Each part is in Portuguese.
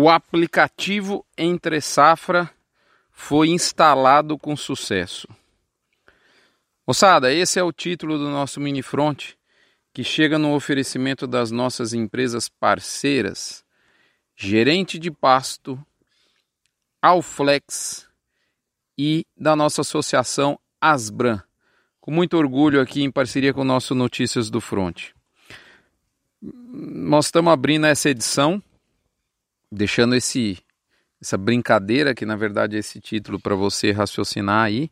O aplicativo Entre Safra foi instalado com sucesso. Moçada, esse é o título do nosso mini front que chega no oferecimento das nossas empresas parceiras, Gerente de Pasto, Alflex e da nossa associação Asbran. Com muito orgulho aqui em parceria com o nosso Notícias do Front. Nós estamos abrindo essa edição deixando esse essa brincadeira que na verdade é esse título para você raciocinar aí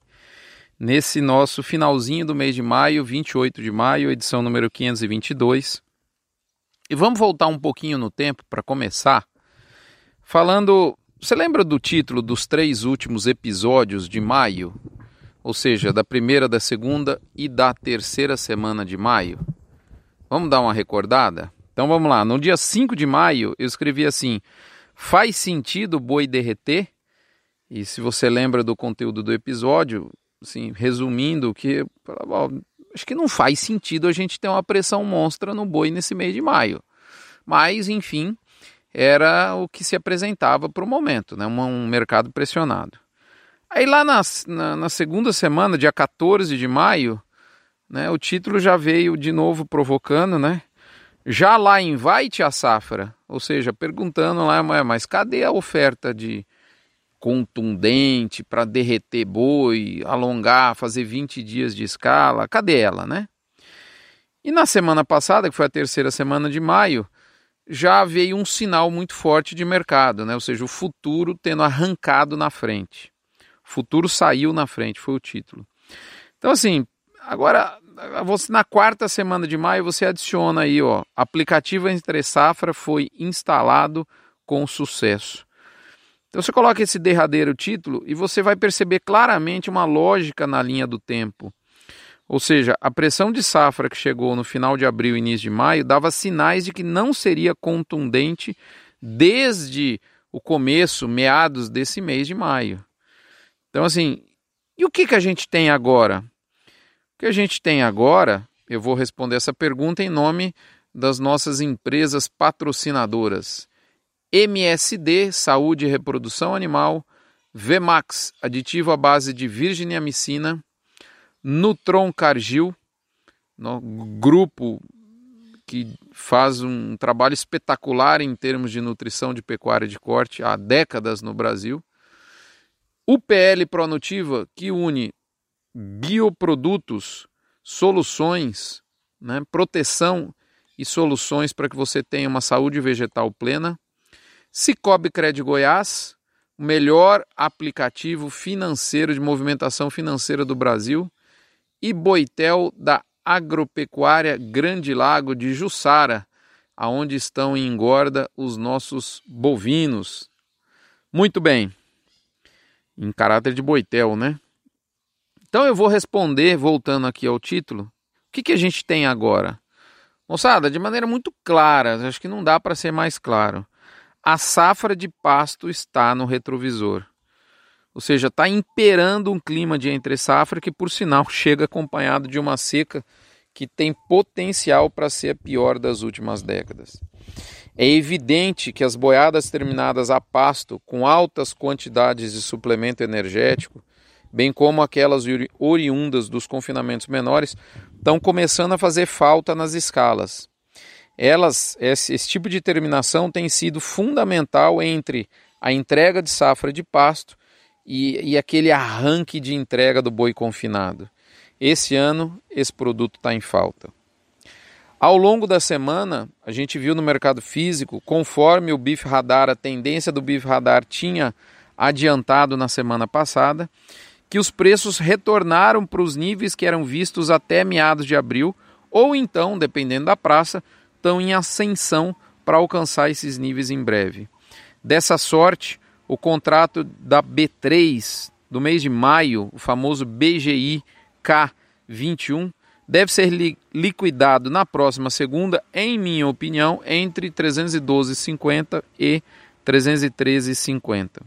nesse nosso finalzinho do mês de maio, 28 de maio, edição número 522. E vamos voltar um pouquinho no tempo para começar falando, você lembra do título dos três últimos episódios de maio? Ou seja, da primeira, da segunda e da terceira semana de maio? Vamos dar uma recordada? Então vamos lá, no dia 5 de maio eu escrevi assim: faz sentido o boi derreter? E se você lembra do conteúdo do episódio, assim, resumindo, que acho que não faz sentido a gente ter uma pressão monstra no boi nesse mês de maio. Mas, enfim, era o que se apresentava para o momento, né? um, mercado pressionado. Aí lá na, na, na, segunda semana, dia 14 de maio, né, o título já veio de novo provocando, né? Já lá em Vaite a safra, ou seja, perguntando lá, mas cadê a oferta de contundente para derreter boi, alongar, fazer 20 dias de escala? Cadê ela, né? E na semana passada, que foi a terceira semana de maio, já veio um sinal muito forte de mercado, né? ou seja, o futuro tendo arrancado na frente. O futuro saiu na frente, foi o título. Então, assim, agora você, na quarta semana de maio você adiciona aí, ó, aplicativo entre safra foi instalado com sucesso. Então você coloca esse derradeiro título e você vai perceber claramente uma lógica na linha do tempo. Ou seja, a pressão de safra que chegou no final de abril e início de maio dava sinais de que não seria contundente desde o começo, meados desse mês de maio. Então, assim, e o que, que a gente tem agora? O que a gente tem agora, eu vou responder essa pergunta em nome das nossas empresas patrocinadoras. MSD, Saúde e Reprodução Animal, Vmax, aditivo à base de virginiamicina, Nutron Cargill, no grupo que faz um trabalho espetacular em termos de nutrição de pecuária de corte há décadas no Brasil. UPL Pronutiva, que une bioprodutos, soluções, né, proteção e soluções para que você tenha uma saúde vegetal plena. Cicobi Cred Goiás, o melhor aplicativo financeiro de movimentação financeira do Brasil. E Boitel da Agropecuária Grande Lago de Jussara, aonde estão em engorda os nossos bovinos. Muito bem. Em caráter de Boitel, né? Então eu vou responder, voltando aqui ao título, o que, que a gente tem agora? Moçada, de maneira muito clara, acho que não dá para ser mais claro. A safra de pasto está no retrovisor. Ou seja, está imperando um clima de entre-safra que, por sinal, chega acompanhado de uma seca que tem potencial para ser a pior das últimas décadas. É evidente que as boiadas terminadas a pasto, com altas quantidades de suplemento energético, bem como aquelas oriundas dos confinamentos menores, estão começando a fazer falta nas escalas. Elas, esse, esse tipo de terminação tem sido fundamental entre a entrega de safra de pasto e, e aquele arranque de entrega do boi confinado. Esse ano, esse produto está em falta. Ao longo da semana, a gente viu no mercado físico, conforme o BIF Radar, a tendência do BIF Radar tinha adiantado na semana passada, que os preços retornaram para os níveis que eram vistos até meados de abril, ou então, dependendo da praça, estão em ascensão para alcançar esses níveis em breve. Dessa sorte, o contrato da B3 do mês de maio, o famoso BGI K21, deve ser li liquidado na próxima segunda, em minha opinião, entre 312,50 e 313,50.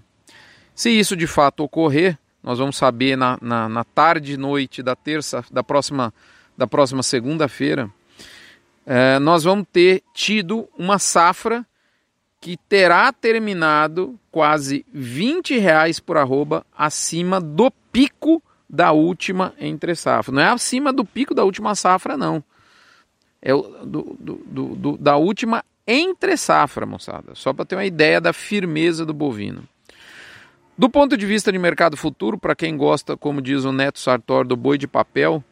Se isso de fato ocorrer, nós vamos saber na, na, na tarde e noite da terça, da próxima, da próxima segunda-feira, é, nós vamos ter tido uma safra que terá terminado quase 20 reais por arroba acima do pico da última entre safra. Não é acima do pico da última safra, não. É o, do, do, do, da última entre safra, moçada. Só para ter uma ideia da firmeza do bovino. Do ponto de vista de mercado futuro, para quem gosta, como diz o Neto Sartor, do boi de papel,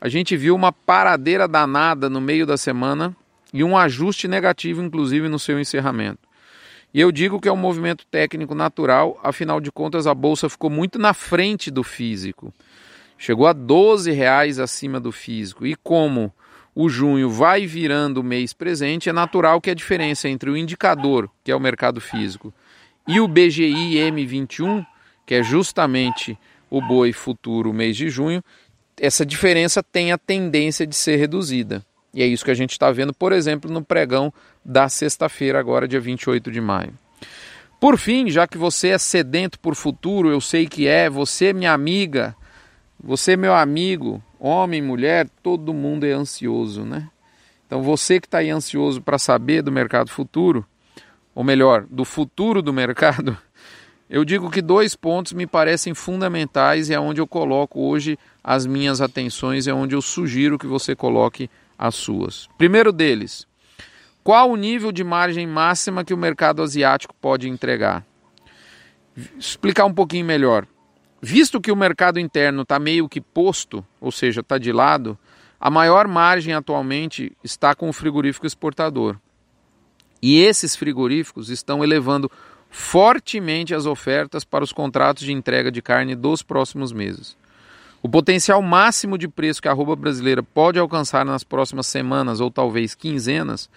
a gente viu uma paradeira danada no meio da semana e um ajuste negativo, inclusive, no seu encerramento. E eu digo que é um movimento técnico natural, afinal de contas a bolsa ficou muito na frente do físico. Chegou a 12 reais acima do físico. E como o junho vai virando o mês presente, é natural que a diferença entre o indicador, que é o mercado físico, e o BGI M21, que é justamente o boi futuro mês de junho, essa diferença tem a tendência de ser reduzida. E é isso que a gente está vendo, por exemplo, no pregão da sexta-feira, agora, dia 28 de maio. Por fim, já que você é sedento por futuro, eu sei que é, você, minha amiga, você, meu amigo, homem, mulher, todo mundo é ansioso, né? Então, você que está aí ansioso para saber do mercado futuro, ou melhor, do futuro do mercado, eu digo que dois pontos me parecem fundamentais e é onde eu coloco hoje as minhas atenções, é onde eu sugiro que você coloque as suas. Primeiro deles, qual o nível de margem máxima que o mercado asiático pode entregar? Explicar um pouquinho melhor. Visto que o mercado interno está meio que posto, ou seja, está de lado, a maior margem atualmente está com o frigorífico exportador. E esses frigoríficos estão elevando fortemente as ofertas para os contratos de entrega de carne dos próximos meses. O potencial máximo de preço que a arroba brasileira pode alcançar nas próximas semanas ou talvez quinzenas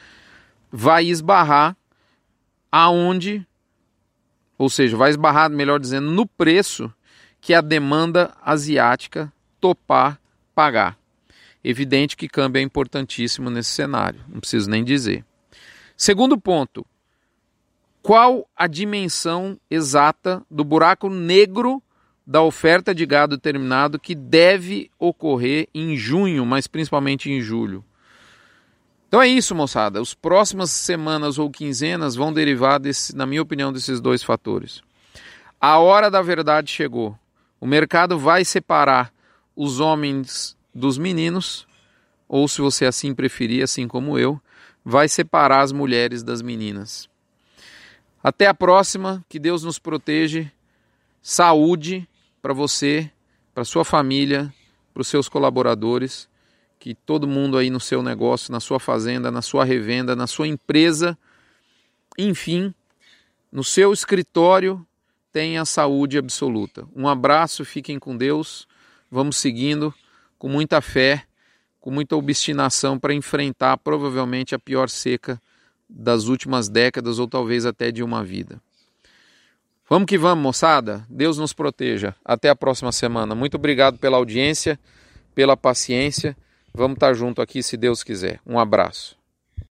vai esbarrar aonde, ou seja, vai esbarrar, melhor dizendo, no preço que a demanda asiática topar pagar. Evidente que câmbio é importantíssimo nesse cenário, não preciso nem dizer. Segundo ponto, qual a dimensão exata do buraco negro da oferta de gado terminado que deve ocorrer em junho, mas principalmente em julho. Então é isso, moçada. As próximas semanas ou quinzenas vão derivar, desse, na minha opinião, desses dois fatores. A hora da verdade chegou. O mercado vai separar os homens dos meninos, ou se você assim preferir, assim como eu, vai separar as mulheres das meninas. Até a próxima, que Deus nos proteja, saúde para você, para sua família, para os seus colaboradores, que todo mundo aí no seu negócio, na sua fazenda, na sua revenda, na sua empresa, enfim, no seu escritório tenha saúde absoluta. Um abraço, fiquem com Deus. Vamos seguindo com muita fé, com muita obstinação para enfrentar provavelmente a pior seca das últimas décadas ou talvez até de uma vida. Vamos que vamos, moçada. Deus nos proteja. Até a próxima semana. Muito obrigado pela audiência, pela paciência. Vamos estar junto aqui se Deus quiser. Um abraço.